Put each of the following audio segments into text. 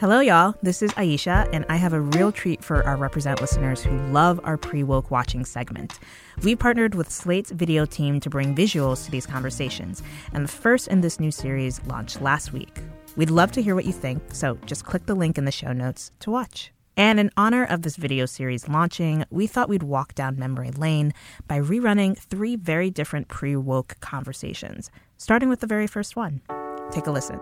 Hello, y'all. This is Aisha, and I have a real treat for our Represent listeners who love our pre woke watching segment. We partnered with Slate's video team to bring visuals to these conversations, and the first in this new series launched last week. We'd love to hear what you think, so just click the link in the show notes to watch. And in honor of this video series launching, we thought we'd walk down memory lane by rerunning three very different pre woke conversations, starting with the very first one. Take a listen.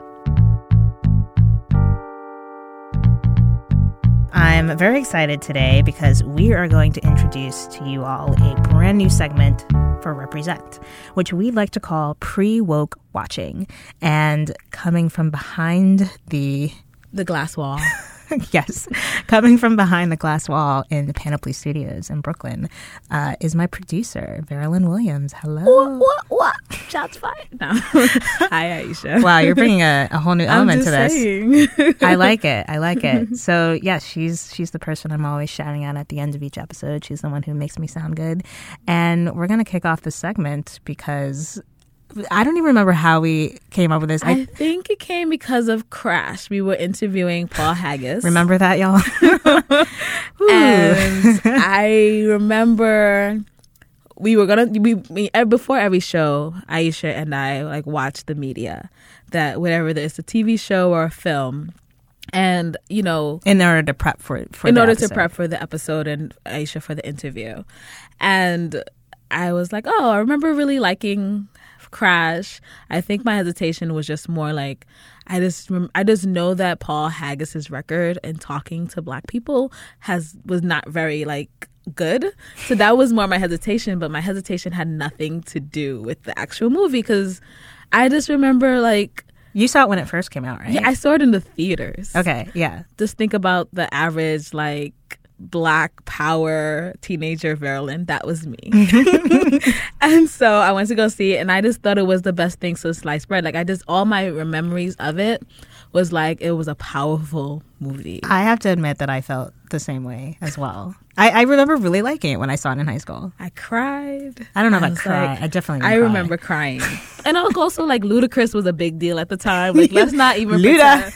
I'm very excited today because we are going to introduce to you all a brand new segment for Represent, which we like to call pre woke watching. And coming from behind the the glass wall. yes, coming from behind the glass wall in the Panoply Studios in Brooklyn uh, is my producer, Veralyn Williams. Hello. What? What? What? Shots fired. No. Hi, Aisha. Wow, you're bringing a, a whole new element to this. Saying. I like it. I like it. So yes, she's she's the person I'm always shouting at at the end of each episode. She's the one who makes me sound good, and we're gonna kick off the segment because I don't even remember how we came up with this. I, I, think it came because of Crash. We were interviewing Paul Haggis. Remember that, y'all? and I remember we were gonna we, we before every show, Aisha and I like watch the media that whatever it's a TV show or a film. And you know, in order to prep for for in order episode. to prep for the episode and Aisha for the interview, and I was like, oh, I remember really liking Crash. I think my hesitation was just more like I just I just know that Paul Haggis's record and talking to black people has was not very like good. So that was more my hesitation, but my hesitation had nothing to do with the actual movie cuz I just remember like you saw it when it first came out, right? Yeah, I saw it in the theaters. Okay, yeah. Just think about the average like black power teenager Veralyn. That was me. and so I went to go see it and I just thought it was the best thing since sliced bread. Like I just all my memories of it was like it was a powerful movie. I have to admit that I felt the same way as well. I, I remember really liking it when I saw it in high school. I cried. I don't know about cry. Like, I definitely. I cry. remember crying, and also like Ludacris was a big deal at the time. Like let's not even Luda.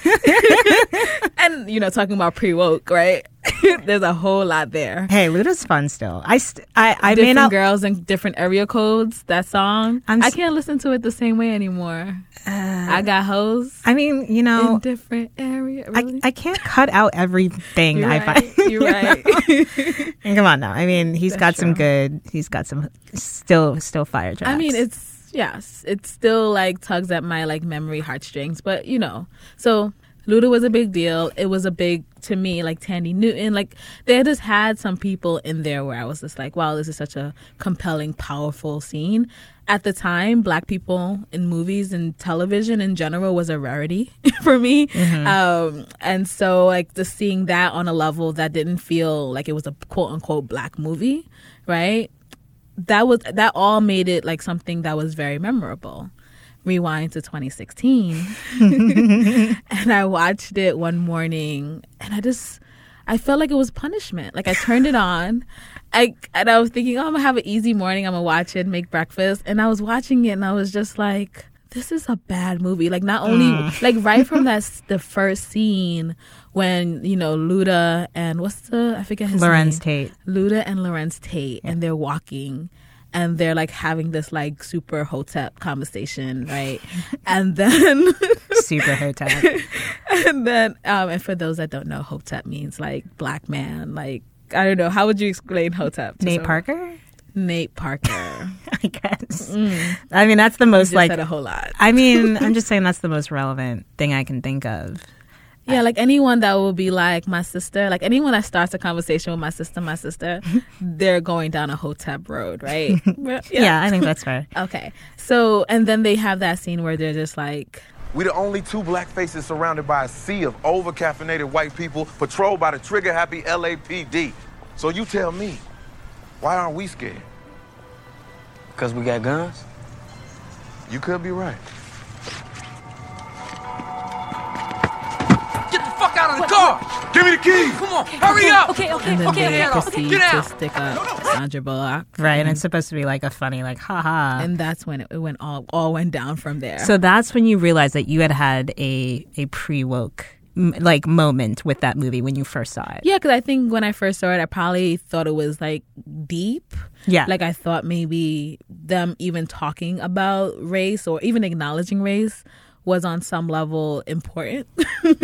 and you know, talking about pre woke, right? There's a whole lot there. Hey, Luda's fun still. I st- I I different may not girls in different area codes. That song. I'm I can not listen to it the same way anymore. Uh, I got hoes. I mean, you know, in different area. Really? I I can't cut out everything You're I right. find. You're right. and come on now. I mean, he's That's got true. some good. He's got some still still fire tracks. I mean, it's yes, it still like tugs at my like memory heartstrings, but you know, so Luda was a big deal. It was a big to me, like Thandie Newton. Like they just had some people in there where I was just like, wow, this is such a compelling, powerful scene. At the time, black people in movies and television in general was a rarity for me. Mm-hmm. Um, and so like just seeing that on a level that didn't feel like it was a quote unquote black movie, right? That was that all made it like something that was very memorable rewind to 2016 and i watched it one morning and i just i felt like it was punishment. Like i turned it on I, and i was thinking oh i'm gonna have an easy morning. I'm gonna watch it make breakfast. And i was watching it and i was just like this is a bad movie. Like not only Mm. like right from that the first scene when you know luda and what's the i forget his Larenz name. Tate. luda and larenz tate and they're walking and they're like having this like super hotep conversation, right? and then Super hotep. and then um and for those that don't know, hotep means like black man, like I don't know, how would you explain hotep? to Nate someone? Parker. Nate Parker. I guess. I mean, that's the most like. said a whole lot. I mean, I'm just saying that's the most relevant thing I can think of. Yeah, like anyone that will be like my sister, like anyone that starts a conversation with my sister, my sister, they're going down a hotep road, right? Yeah. I think that's fair. Okay. So, and then they have that scene where they're just like, We the only two black faces surrounded by a sea of over-caffeinated white people patrolled by the trigger-happy LAPD. So you tell me, Why aren't we scared? Because we got guns? You could be right. Out of the car! Give me the keys! Come on, hurry up! Okay, okay, And then okay, they okay. proceed Get to out. stick up Sandra Bullock. Right, and it's supposed to be like a funny, like, haha. And that's when it, it went all all went down from there. So that's when you realized that you had had a a pre woke like moment with that movie when you first saw it. Yeah, because I think when I first saw it, I probably thought it was like deep. Yeah. Like I thought maybe them even talking about race or even acknowledging race was on some level important.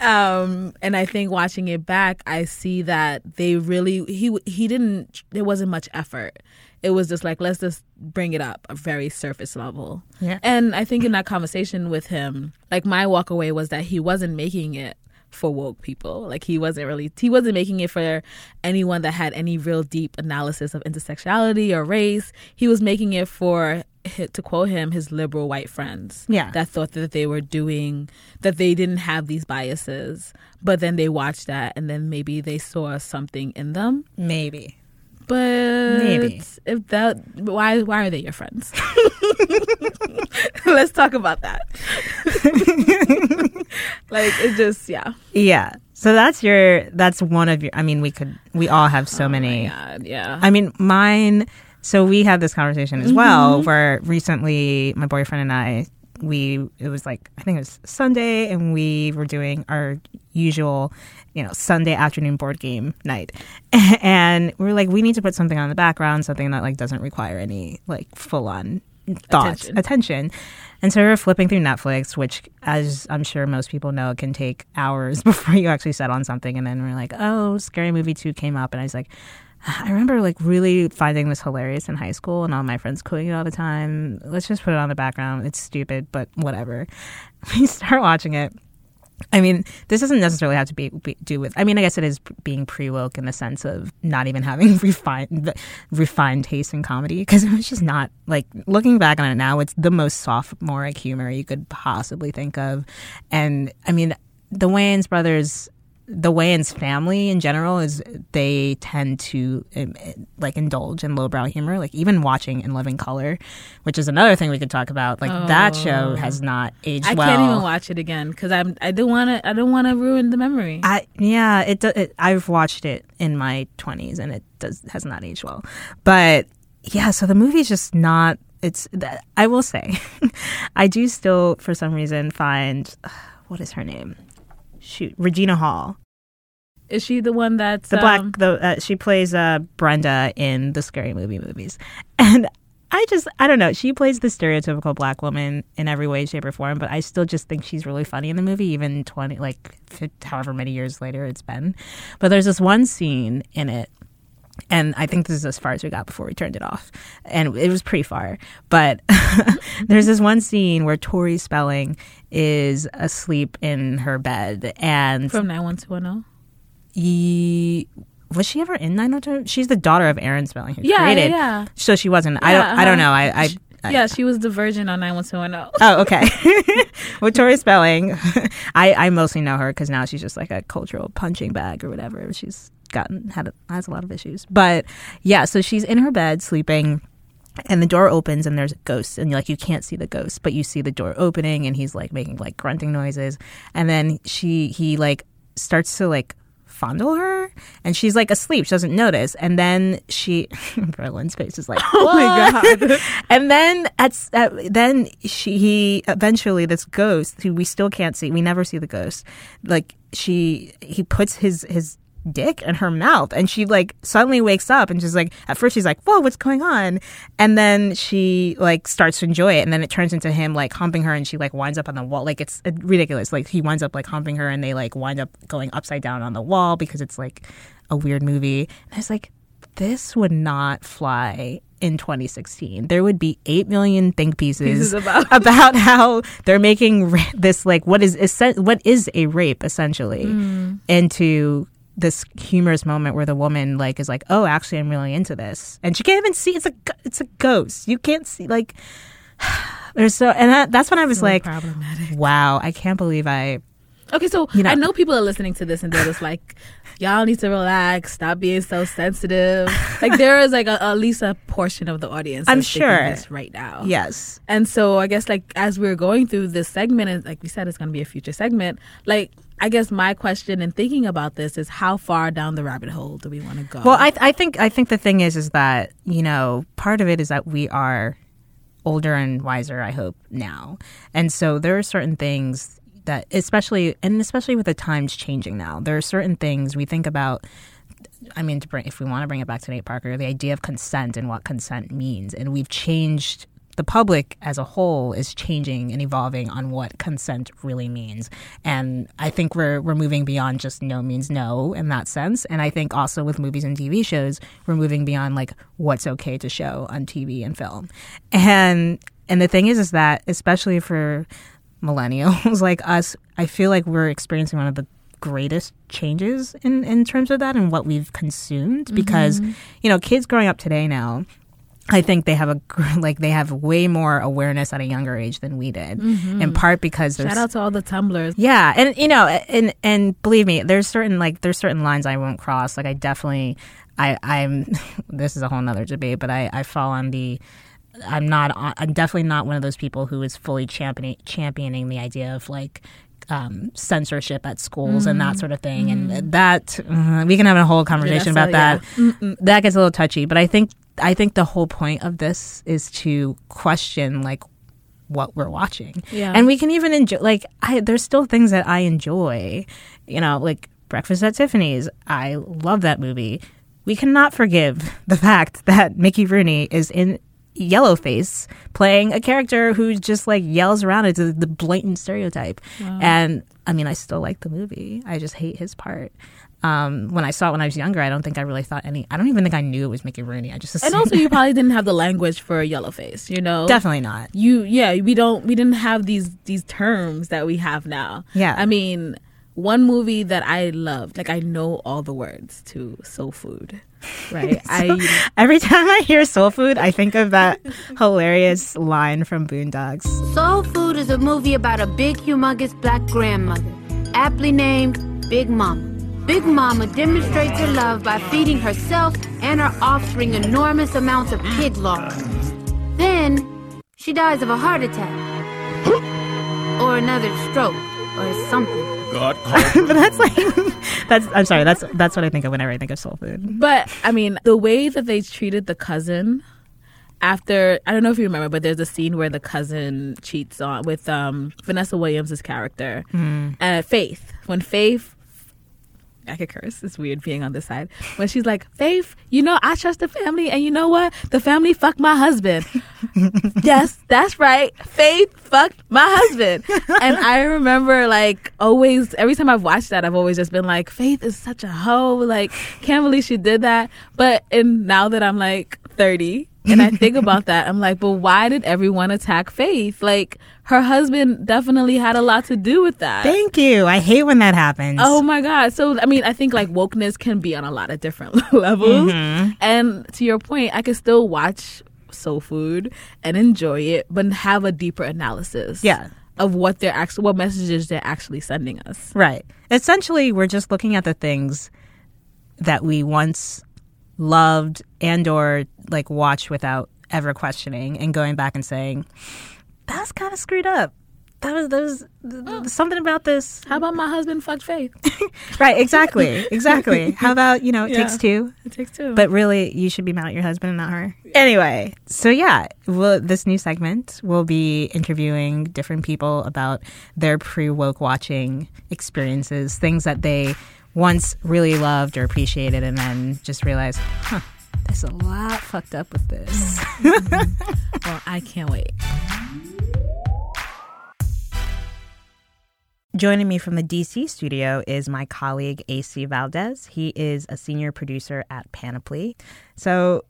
um and i think watching it back i see that they really he he didn't there wasn't much effort it was just like let's just bring it up a very surface level Yeah. and i think in that conversation with him like my walk away was that he wasn't making it for woke people like he wasn't really he wasn't making it for anyone that had any real deep analysis of intersectionality or race he was making it for to quote him his liberal white friends Yeah. that thought that they were doing that they didn't have these biases but then they watched that and then maybe they saw something in them Maybe. but Maybe. if that why why are they your friends let's talk about that like it just yeah Yeah. So that's your that's one of your I mean we could we all have so oh many God, yeah I mean, mine. So we had this conversation as well, mm-hmm. where recently my boyfriend and I, we it was like I think it was Sunday, and we were doing our usual, you know, Sunday afternoon board game night, and we are like, we need to put something on the background, something that like doesn't require any like full on thoughts, Attention. attention. And so we were flipping through Netflix, which, as I'm sure most people know, can take hours before you actually set on something. And then we're like, oh, Scary Movie 2 came up. And I was like, I remember like really finding this hilarious in high school and all my friends quoting it all the time. Let's just put it on the background. It's stupid, but whatever. We start watching it. I mean, this doesn't necessarily have to be, be do with. I mean, I guess it is being pre woke in the sense of not even having refined refined taste in comedy because it was just not like looking back on it now. It's the most sophomoric humor you could possibly think of, and I mean, the Wayans brothers the Wayans family in general is they tend to um, like indulge in lowbrow humor. Like even watching In Living Color, which is another thing we could talk about. Like that show has not aged I well. I can't even watch it again because I'm I don't want to I don't want to ruin the memory. I yeah, it, it. I've watched it in my twenties, and it does has not aged well. But yeah, so the movie's just not. It's. I will say, I do still, for some reason, find what is her name? Shoot, Regina Hall, Is she the one that's the black. um, The uh, she plays uh, Brenda in the Scary Movie movies, and. I just, I don't know. She plays the stereotypical black woman in every way, shape, or form, but I still just think she's really funny in the movie, even 20, like, however many years later it's been. But there's this one scene in it and I think this is as far as we got before we turned it off, and it was pretty far. But there's this one scene where Tori Spelling is asleep in her bed, and from 91210? he, was she ever in 902? She's the daughter of Aaron Spelling, who Yeah, created. yeah. So she wasn't. I don't. I don't uh-huh. know. I. I I- Yeah, she was the virgin on 91210. Oh, okay. With Tori Spelling, I, I mostly know her because now she's just like a cultural punching bag or whatever. She's gotten had a, has a lot of issues, but yeah. So she's in her bed sleeping, and the door opens and there's a ghost, and like you can't see the ghost, but you see the door opening, and he's like making like grunting noises, and then she he like starts to like fondle her and she's like asleep. She doesn't notice. And then she Veralyn's face is like oh my god. And then at, at then she he eventually this ghost who we still can't see we never see the ghost like she he puts his his dick in her mouth. And she like suddenly wakes up and she's like at first she's like whoa what's going on? And then she like starts to enjoy it. And then it turns into him like humping her and she like winds up on the wall. Like it's ridiculous. Like he winds up like humping her and they like wind up going upside down on the wall because it's like a weird movie. And i was like this would not fly in 2016 there would be 8 million think pieces Pieces about- about how they're making ra- this like what is what is a rape essentially mm. into this humorous moment where the woman like is like oh actually i'm really into this and she can't even see it's a it's a ghost you can't see like there's so and that, that's when i was like problematic. wow i can't believe i Okay, so You know- I know people are listening to this and they're just like, y'all need to relax, stop being so sensitive. like there is like a, at least a portion of the audience. I'm sure. this right now. Yes. And so I guess like as we're going through this segment, and like we said, it's going to be a future segment. Like I guess my question in thinking about this is how far down the rabbit hole do we want to go? Well, I I think I think the thing is is that you know part of it is that we are older and wiser. I hope now, and so there are certain things that, especially and especially with the times changing now, there are certain things we think about. I mean, to bring, if we want to bring it back to Nate Parker, the idea of consent and what consent means, and we've changed. The public as a whole is changing and evolving on what consent really means, and I think we're we're moving beyond just no means no in that sense. And I think also with movies and TV shows, we're moving beyond like what's okay to show on TV and film. And and the thing is, is that especially for millennials like us, I feel like we're experiencing one of the greatest changes in, in terms of that and what we've consumed because mm-hmm. you know kids growing up today now I think they have a like they have way more awareness at a younger age than we did in part because there's Shout out to all the tumblers. yeah, and you know, and and believe me, there's certain like there's certain lines I won't cross. Like I definitely, I I'm. This is a whole nother debate, but I I fall on the. I'm not. I'm definitely not one of those people who is fully championing championing the idea of like. Um, censorship at schools and that sort of thing, and that uh, we can have a whole conversation that's about a- that. That gets a little touchy, but I think I think the whole point of this is to question like what we're watching. Yeah. And we can even enjoy like I there's still things that I enjoy. You know, like Breakfast at Tiffany's. I love that movie. We cannot forgive the fact that Mickey Rooney is in Yellowface playing a character who just like yells around. It's the blatant stereotype. And I mean, I still like the movie. I just hate his part. Um, when I saw it when I was younger, I don't think I really thought any. I don't even think I knew it was Mickey Rooney. I just And assumed- also, you probably didn't have the language for yellow face, you know? definitely not. you yeah we don't we didn't have these these terms that we have now Yeah. i mean one movie that i loved like i know all the words to soul food right i Every time I hear soul food, I think of that hilarious line from Boondocks. Soul Food is a movie about a big, humongous black grandmother, aptly named Big Mama. Big Mama demonstrates her love by feeding herself and her offspring enormous amounts of pig lard. Then, she dies of a heart attack. or another stroke, or something. God but that's like that's I'm sorry, that's that's what I think of whenever I think of soul food. but i mean the way that they treated the cousin after i don't know if you remember but there's a scene where the cousin cheats on with um vanessa williams' character uh, faith when faith I could curse. It's weird being on this side. When she's like, Faith, you know, I trust the family, and you know what? The family fucked my husband. yes, that's right. Faith fucked my husband. and I remember, like, always, every time I've watched that, I've always just been like, Faith is such a hoe. Like, can't believe she did that. But and now that I'm like 30, and I think about that, I'm like, but why did everyone attack Faith? Like, her husband definitely had a lot to do with that. Thank you. I hate when that happens. Oh my god! So I mean, I think like wokeness can be on a lot of different levels. Mm-hmm. And to your point, I could still watch Soul Food and enjoy it, but have a deeper analysis. Yeah. Of what they're actually, what messages they're actually sending us. Right. Essentially, we're just looking at the things that we once loved and or like watched without ever questioning and going back and saying, that's kind of screwed up. That was, there was th- something about this. How about my husband fucked Faith? Right, exactly. Exactly. How about, you know, it Yeah. takes two? It takes two. But really, you should be mad at your husband and not her. Anyway, so yeah, well, this new segment will be interviewing different people about their pre woke watching experiences, things that they once really loved or appreciated, and then just realized, huh, there's a lot fucked up with this. well, I can't wait. Joining me from the DC studio is my colleague AC Valdez. He is a senior producer at Panoply. So,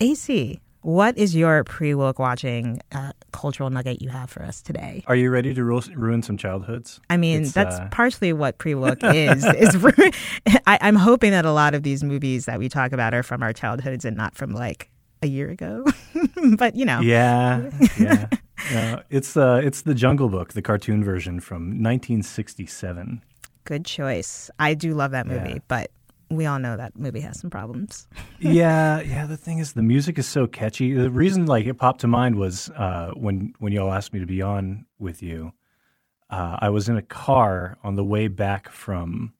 AC, what is your pre woke watching uh, cultural nugget you have for us today? Are you ready to ru- ruin some childhoods? I mean, It's, that's uh, partially what pre woke is. is ru- I, I'm hoping that a lot of these movies that we talk about are from our childhoods and not from like a year ago. but you know, Yeah, yeah. Uh, it's uh, it's the Jungle Book, the cartoon version from 1967. Good choice. I do love that movie, Yeah. but we all know that movie has some problems. yeah, yeah. The thing is, the music is so catchy. The reason like it popped to mind was uh, when when y'all asked me to be on with you. Uh, I was in a car on the way back from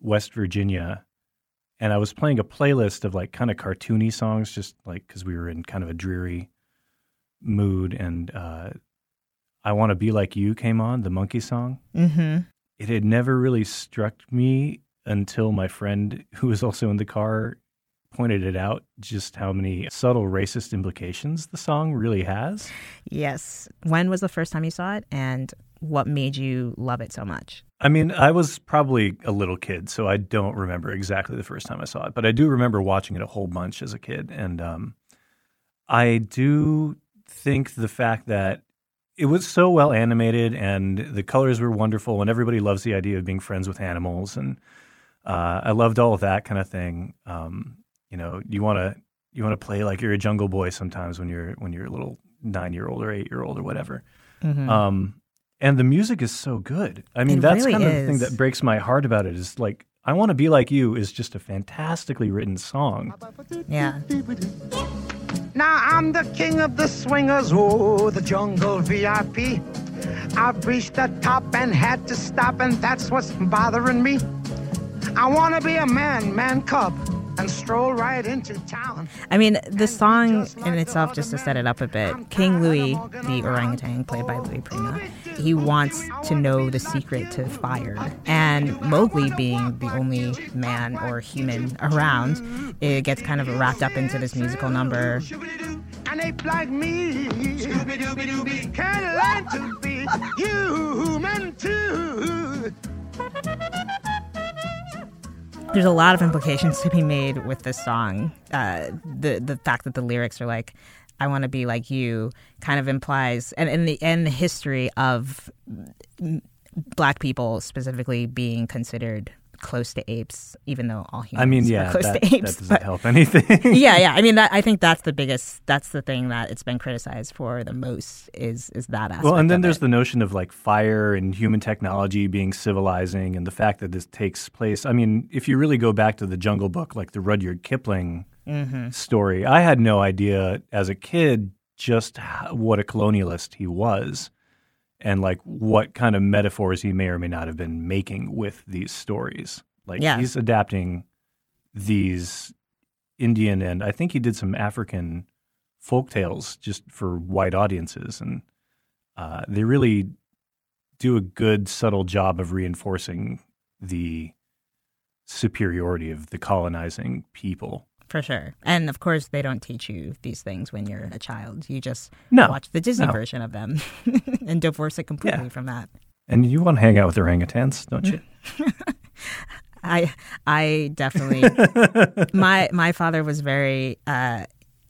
West Virginia, and I was playing a playlist of like kind of cartoony songs, just like because we were in kind of a dreary mood. And uh, "I Want to Be Like You" came on, the Monkey song. Mm-hmm. It had never really struck me until my friend, who was also in the car, pointed it out just how many subtle racist implications the song really has. Yes. When was the first time you saw it, and what made you love it so much? I mean, I was probably a little kid, so I don't remember exactly the first time I saw it, but I do remember watching it a whole bunch as a kid. And um, I do think the fact that it was so well animated and the colors were wonderful, and everybody loves the idea of being friends with animals. And uh, I loved all of that kind of thing. Um, you know, you want to you want to play like you're a jungle boy sometimes when you're when you're a little nine year old or eight year old or whatever. Mhm. Um, and the music is so good. I mean, It that's really kind of the thing that breaks my heart about it. Is like, I want to be like you is just a fantastically written song. Yeah. Now I'm the king of the swingers, oh, the jungle VIP. I've reached the top and had to stop, and that's what's bothering me. I wanna be a man, man cub, and stroll right into town. I mean, the song in itself, just to set it up a bit, King Louis, the orangutan played by Louis Prima, he wants to know the secret to fire. And Mowgli, being the only man or human around, it gets kind of wrapped up into this musical number. And ape like me. Can learn to be human too. There's a lot of implications to be made with this song. Uh, the the fact that the lyrics are like, "I want to be like you," kind of implies, and in the and the history of black people specifically being considered close to apes, even though all humans I mean, are yeah, close that, to that apes. doesn't but- help anything. yeah, yeah. I mean, that, I think that's the biggest. That's the thing that it's been criticized for the most is is that aspect. Well, and then there's it. the notion of like fire and human technology being civilizing, and the fact that this takes place. I mean, if you really go back to the Jungle Book, like the Rudyard Kipling Mhm. story, I had no idea as a kid just what a colonialist he was, and like what kind of metaphors he may or may not have been making with these stories. Like Yeah. he's adapting these Indian and I think he did some African folk tales just for white audiences, and uh, they really do a good subtle job of reinforcing the superiority of the colonizing people. For sure. And of course, they don't teach you these things when you're a child. You just No, watch the Disney no. version of them and divorce it completely Yeah. from that. And you want to hang out with orangutans, don't you? I I definitely my my father was very uh,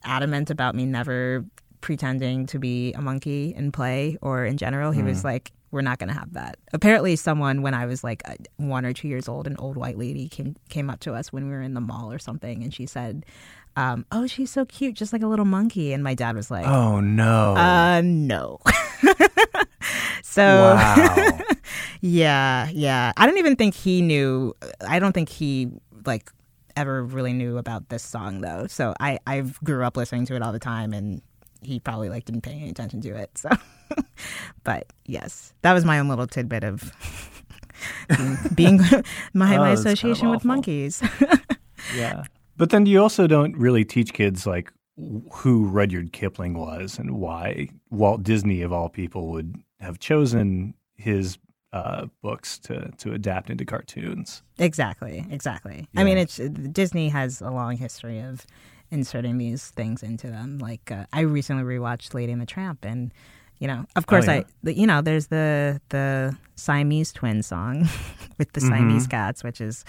adamant about me never pretending to be a monkey in play or in general. He was Mm. like, "We're not going to have that." Apparently, someone when I was like uh, one or two years old, an old white lady came came up to us when we were in the mall or something, and she said. Um, oh, she's so cute, just like a little monkey. And my dad was like, Oh no! uh, no. so, Wow. yeah, yeah. I don't even think he knew. I don't think he like ever really knew about this song though. So I I grew up listening to it all the time, and he probably like didn't pay any attention to it. So, but yes, that was my own little tidbit of being my Oh, my that's kind of association with monkeys. yeah. But then you also don't really teach kids like who Rudyard Kipling was and why Walt Disney of all people would have chosen his uh, books to to adapt into cartoons. Exactly, exactly. I mean, it's Disney has a long history of inserting these things into them. Like uh, I recently rewatched Lady and the Tramp, and you know, of course, yeah. I you know, there's the the Siamese twin song with the Mhm. Siamese cats, which is.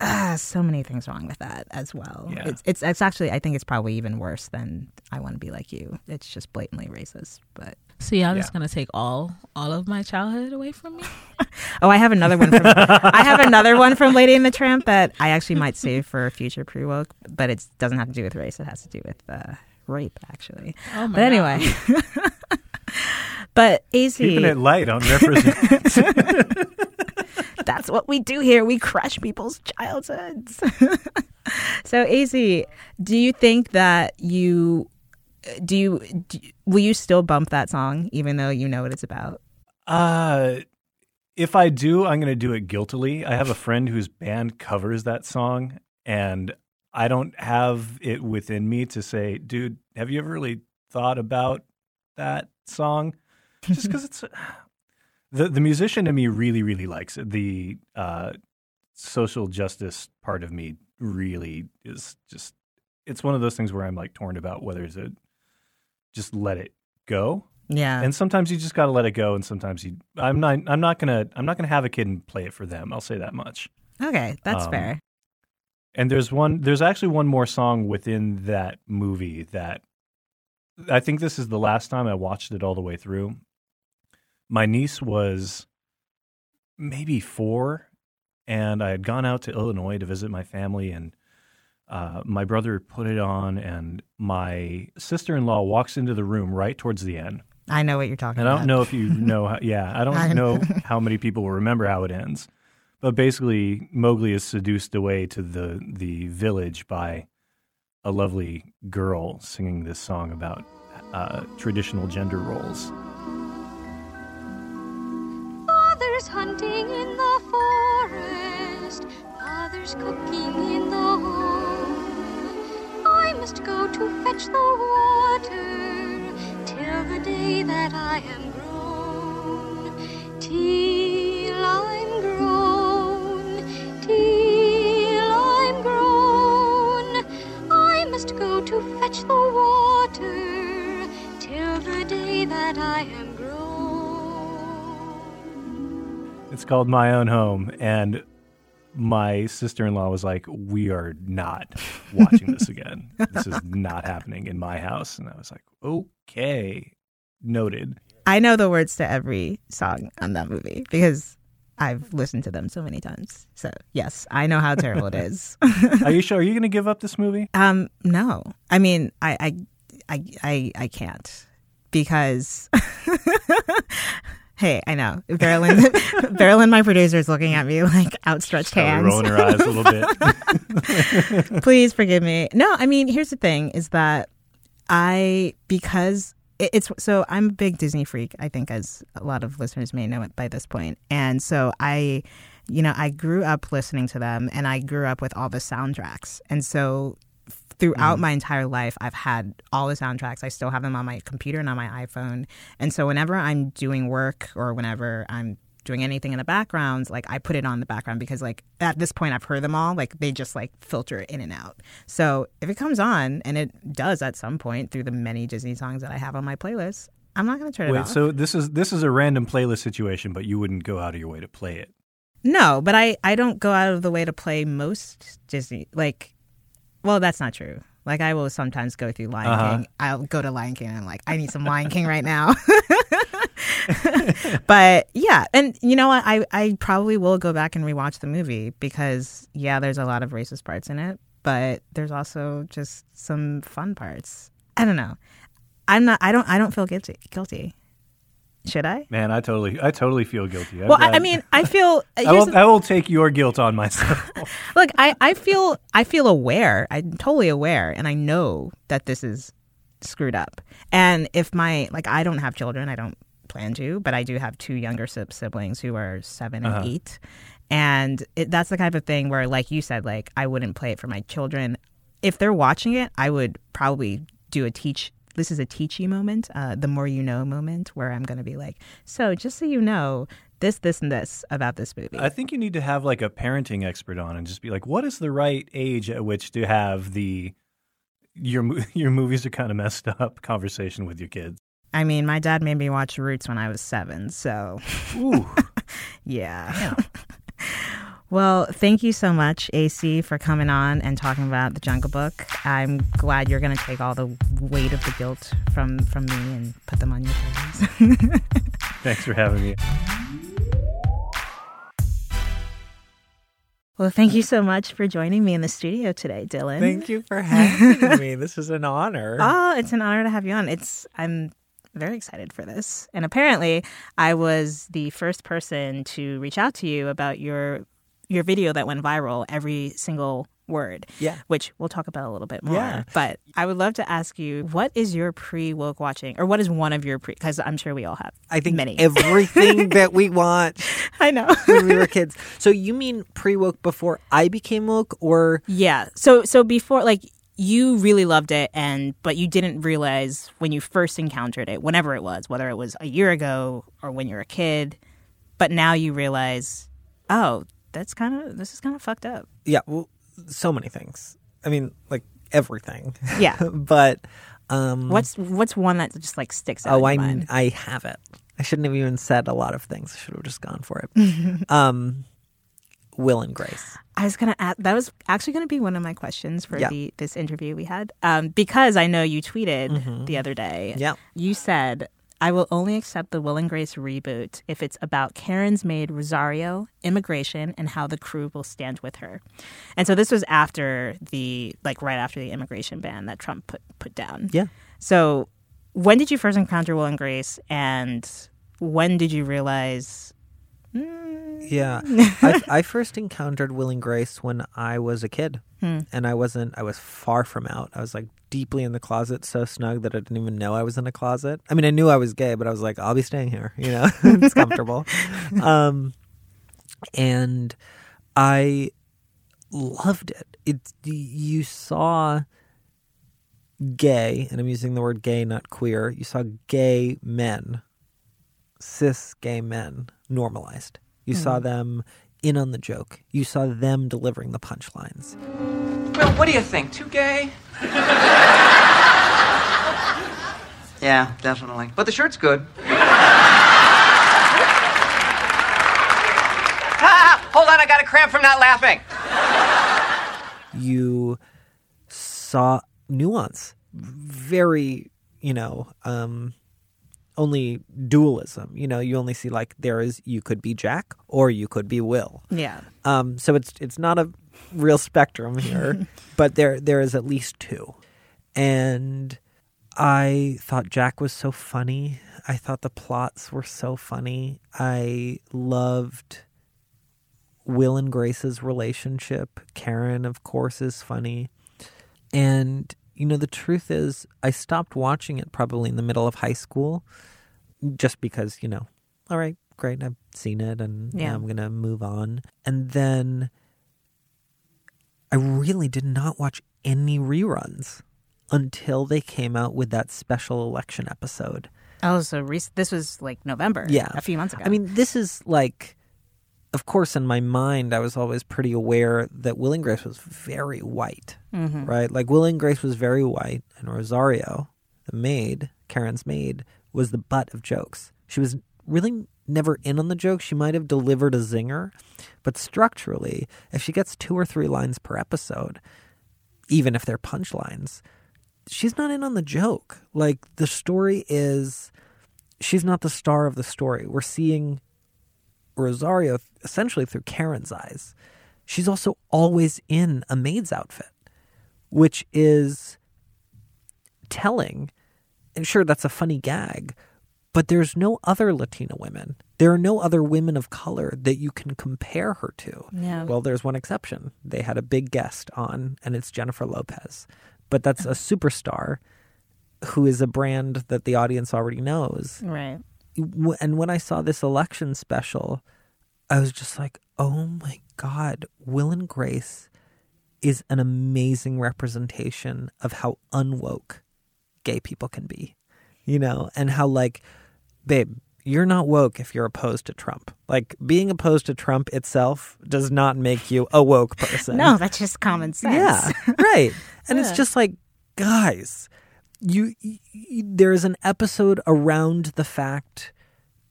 Ah, so many things wrong with that as well. Yeah. It's, it's it's actually I think it's probably even worse than I want to be like you. It's just blatantly racist. But So y'all just gonna take all all of my childhood away from me? Oh, I have another one. From, I have another one from Lady and the Tramp that I actually might save for a future pre woke, but it doesn't have to do with race. It has to do with uh, rape, actually. Oh my but anyway, but AC, Keeping it light on represent. that's what we do here. We crush people's childhoods. so, AC, do you think that you do you do, will you still bump that song even though you know what it's about? Uh if I do, I'm going to do it guiltily. I have a friend whose band covers that song, and I don't have it within me to say, dude, have you ever really thought about that song? Just because it's the the musician in me really really likes it. The uh, social justice part of me really is just. It's one of those things where I'm like torn about whether to just let it go Yeah. and sometimes you just got to let it go and sometimes you i'm not i'm not gonna i'm not gonna have a kid and play it for them i'll say that much okay, that's Um, fair. and there's one there's actually one more song within that movie that i think this is the last time i watched it all the way through my niece was maybe four and i had gone out to illinois to visit my family and uh, my brother put it on and my sister-in-law walks into the room right towards the end I know what you're talking and I don't know if you know. How, yeah, I I- don't know how many people will remember how it ends. But basically, Mowgli is seduced away to the the village by a lovely girl singing this song about uh, traditional gender roles. In the home. I must go to fetch the water till the day that I am grown. Till I'm grown, till I'm grown. I must go to fetch the water till the day that I am grown. It's called My Own Home, and my sister in law was like, "We are not watching this again. this is not happening in my house." And I was like, "Okay, noted." I know the words to every song on that movie because I've listened to them so many times. So yes, I know how terrible it is. Are you sure? Are you going to give up this movie? Um, no. I mean, I, I, I, I, I can't because. hey, I know Veralyn. Veralyn, my producer, is looking at me like outstretched hands. rolling her eyes a little bit. Please forgive me. No, I mean, here's the thing: is that I because it- it's so I'm a big Disney freak. I think, as a lot of listeners may know it by this point, and so I, you know, I grew up listening to them, and I grew up with all the soundtracks, and so throughout mm. my entire life i've had all the soundtracks. I still have them on my computer and on my iphone. And so whenever i'm doing work or whenever i'm doing anything in the background like i put it on the background because like at this point i've heard them all like they just like filter in and out. So if it comes on and it does at some point through the many disney songs that i have on my playlist i'm not going to turn it Wait, off. so this is this is a random playlist situation, but you wouldn't go out of your way to play it. No, but I I don't go out of the way to play most Disney like well, that's not true. Like I will sometimes go through Lion Uh-huh. King. I'll go to Lion King and I'm like, I need some Lion King right now. but yeah, and you know what? I I probably will go back and rewatch the movie because yeah, there's a lot of racist parts in it, but there's also just some fun parts. I don't know. I'm not I don't I don't feel guilty guilty. Should I? Man, I totally I totally feel guilty. Well, I, I mean, I feel I will, the- I will take your guilt on myself. Look, I, I feel I feel aware. I'm totally aware, and I know that this is screwed up. And if my like, I don't have children. I don't plan to, but I do have two younger siblings who are 7 and Uh-huh. eight, and it, that's the kind of thing where, like you said, like I wouldn't play it for my children. If they're watching it, I would probably do a teach. This is a teachy moment, uh, the more you know moment, where I'm going to be like, so just so you know, this, this, and this about this movie. I think you need to have like a parenting expert on and just be like, what is the right age at which to have the your your movies are kind of messed up conversation with your kids? I mean, my dad made me watch Roots when I was seven, so yeah. Well, thank you so much, AC, for coming on and talking about the Jungle Book. I'm glad you're going to take all the weight of the guilt from from me and put them on your shoulders. Thanks for having me. well, thank you so much for joining me in the studio today, Dylan. Thank you for having me. This is an honor. Oh, it's an honor to have you on. It's I'm very excited for this. And apparently, I was the first person to reach out to you about your your video that went viral. Every single word. Yeah. Which we'll talk about a little bit more. Yeah. But I would love to ask you, what is your pre woke watching, or what is one of your pre? Because I'm sure we all have. I think many. everything that we watched I know. when we were kids. So you mean pre woke before I became woke, or Yeah. So so before like you really loved it and but you didn't realize when you first encountered it, whenever it was, whether it was a year ago or when you're a kid, but now you realize, oh, that's kind of this is kind of fucked up. yeah, well, so many things. I mean, like everything. Yeah. but um, What's what's one that just like sticks out? Oh, I mind? I have it. I shouldn't have even said a lot of things. I should have just gone for it. um, Will and Grace. I was gonna ask. That was actually gonna be one of my questions for Yeah. the this interview we had, um, because I know you tweeted Mhm. the other day. Yeah. You said, "I will only accept the Will and Grace reboot if it's about Karen's maid Rosario, immigration, and how the crew will stand with her." And so this was after the like right after the immigration ban that Trump put put down. Yeah. So when did you first encounter Will and Grace, and when did you realize? Yeah, I, I first encountered Will and Grace when I was a kid, Hmm. and I wasn't. I was far from out. I was like deeply in the closet, so snug that I didn't even know I was in a closet. I mean, I knew I was gay, but I was like, I'll be staying here. You know, it's comfortable. um, and I loved it. It you saw gay, and I'm using the word gay, not queer. You saw gay men, cis gay men, normalized. You saw Mhm. them in on the joke. You saw them delivering the punchlines. Well, what do you think? Too gay? Yeah, definitely. But the shirt's good. Ah, hold on, I got a cramp from not laughing. You saw nuance, very, you know, um, only dualism. You know, you only see like there is you could be Jack or you could be Will. Yeah. Um, so it's it's not a real spectrum here, but there there is at least two, and I thought Jack was so funny. I thought the plots were so funny. I loved Will and Grace's relationship. Karen, of course, is funny, and you know the truth is, I stopped watching it probably in the middle of high school, just because you know, all right, great, I've seen it, and Yeah. I'm gonna move on, and then I really did not watch any reruns until they came out with that special election episode. Oh, so rec- this was like November. Yeah. a few months ago. I mean, this is like, of course, in my mind, I was always pretty aware that Will and Grace was very white, Mhm. right? Like, Will and Grace was very white, and Rosario, the maid, Karen's maid, was the butt of jokes. She was really never in on the joke. She might have delivered a zinger, but structurally, if she gets two or three lines per episode, even if they're punchlines, she's not in on the joke. Like the story is she's not the star of the story. We're seeing Rosario essentially through Karen's eyes. She's also always in a maid's outfit, which is telling. And sure, that's a funny gag, but there's no other Latina women. There are no other women of color that you can compare her to. Yeah. Well, there's one exception. They had a big guest on, and it's Jennifer Lopez. But that's a superstar who is a brand that the audience already knows. Right. And when I saw this election special, I was just like, oh my God, Will and Grace is an amazing representation of how unwoke gay people can be, you know, and how, like, babe, you're not woke if you're opposed to Trump. Like, being opposed to Trump itself does not make you a woke person. No, that's just common sense. Yeah, right. And it's just like, guys, you, you there's an episode around the fact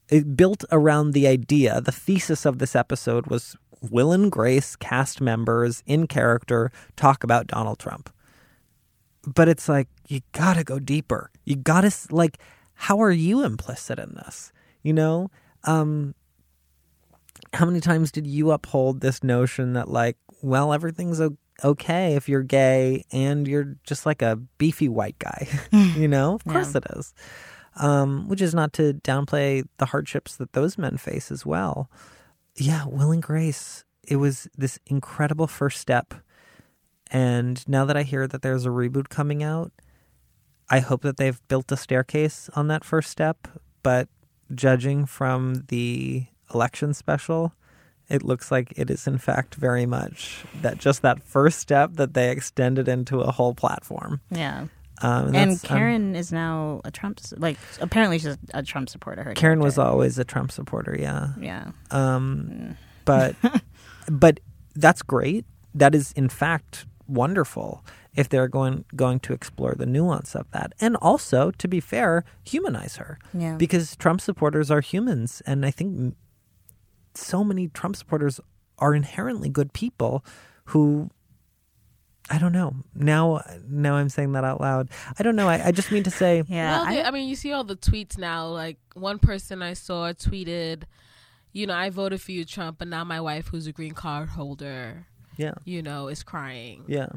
it built around the idea. The thesis of this episode was Will and Grace cast members in character talk about Donald Trump. But it's like you got to go deeper. You got to like how are you implicit in this? You know? Um how many times did you uphold this notion that like well everything's okay if you're gay and you're just like a beefy white guy you know of course Yeah. it is um, which is not to downplay the hardships that those men face as well. Yeah, Will and Grace, it was this incredible first step. And now that I hear that there's a reboot coming out, I hope that they've built a staircase on that first step. But judging from the election special, it looks like it is in fact very much that just that first step that they extended into a whole platform. Yeah. Um, and um, Karen is now a Trump, like apparently she's a Trump supporter. Her Karen was always a Trump supporter, yeah. Yeah. Um, but but that's great. That is in fact wonderful if they're going going to explore the nuance of that. And also, to be fair, humanize her. Yeah. Because Trump supporters are humans and I think so many Trump supporters are inherently good people who I don't know. Now, now I'm saying that out loud. I don't know. I, I just mean to say, Yeah. Well, they- I, mean, you see all the tweets now. Like one person I saw tweeted, "You know, I voted for you, Trump, but now my wife, who's a green card holder, yeah, you know, is crying." yeah.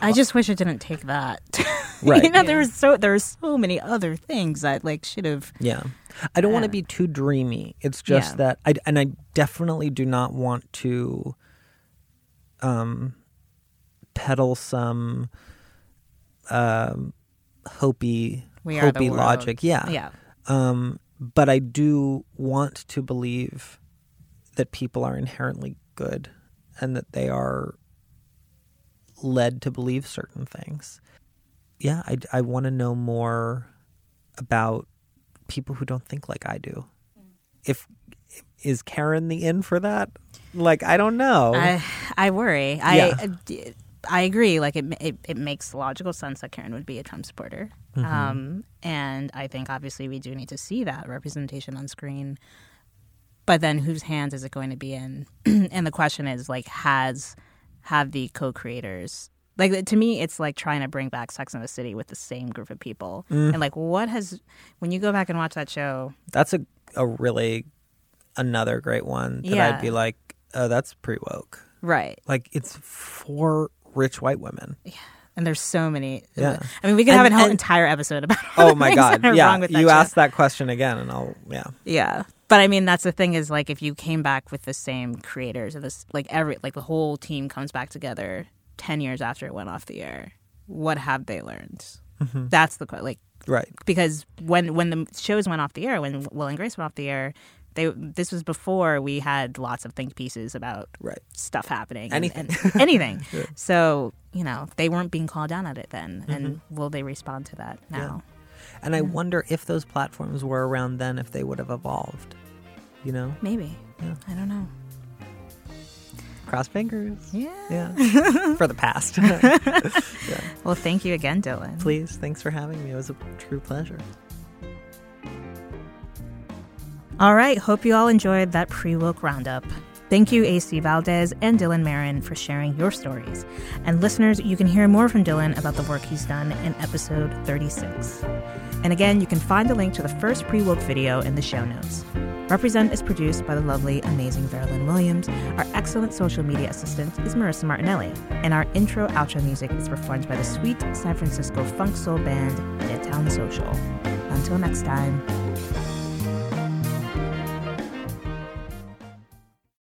I just wish it didn't take that. Right. you know, there was so there were so many other things that like should have. Yeah. I don't want to Uh, be too dreamy. It's just yeah. that I and I definitely do not want to um peddle some um hopey We hopey logic. Yeah. Yeah. Um but I do want to believe that people are inherently good and that they are led to believe certain things. Yeah, I, I want to know more about people who don't think like I do. If is Karen the in for that? Like I don't know. I I worry. I Yeah. I agree. Like it, it it makes logical sense that Karen would be a Trump supporter. Mhm. Um, and I think obviously we do need to see that representation on screen. But then whose hands is it going to be in? and the question is like has have the co-creators like to me it's like trying to bring back Sex and the City with the same group of people. Mm. And like what has when you go back and watch that show, that's a a really another great one that Yeah. I'd be like, oh, that's pre woke. right. Like it's for rich white women. Yeah and there's so many. Yeah. I mean, we could And- have an whole and- entire episode about Oh my god. Yeah. wrong with that You ask that question again and I'll yeah. Yeah. But I mean, that's the thing is like if you came back with the same creators or this, like every, like the whole team comes back together 10 years after it went off the air, what have they learned? Mhm. That's the question. Like, Right. because when, when the shows went off the air, when Will and Grace went off the air, they, this was before we had lots of think pieces about right. stuff happening. and- Anything. and anything. Yeah. So, you know, they weren't being called down at it then. And Mm-hmm. will they respond to that now? And I wonder if those platforms were around then if they would have evolved. You know? Maybe. Yeah. I don't know. Cross fingers. Yeah. Yeah. for the past. yeah. Well, thank you again, Dylan. Please, thanks for having me. It was a true pleasure. All right, hope you all enjoyed that pre woke roundup. Thank you, AC Valdez and Dylan Marron, for sharing your stories. And listeners, you can hear more from Dylan about the work he's done in episode 36. And again, you can find a link to the first pre woke video in the show notes. Represent is produced by the lovely, amazing Veralyn Williams. Our excellent social media assistant is Marissa Martinelli. And our intro outro music is performed by the sweet San Francisco funk soul band Midtown Social. Until next time.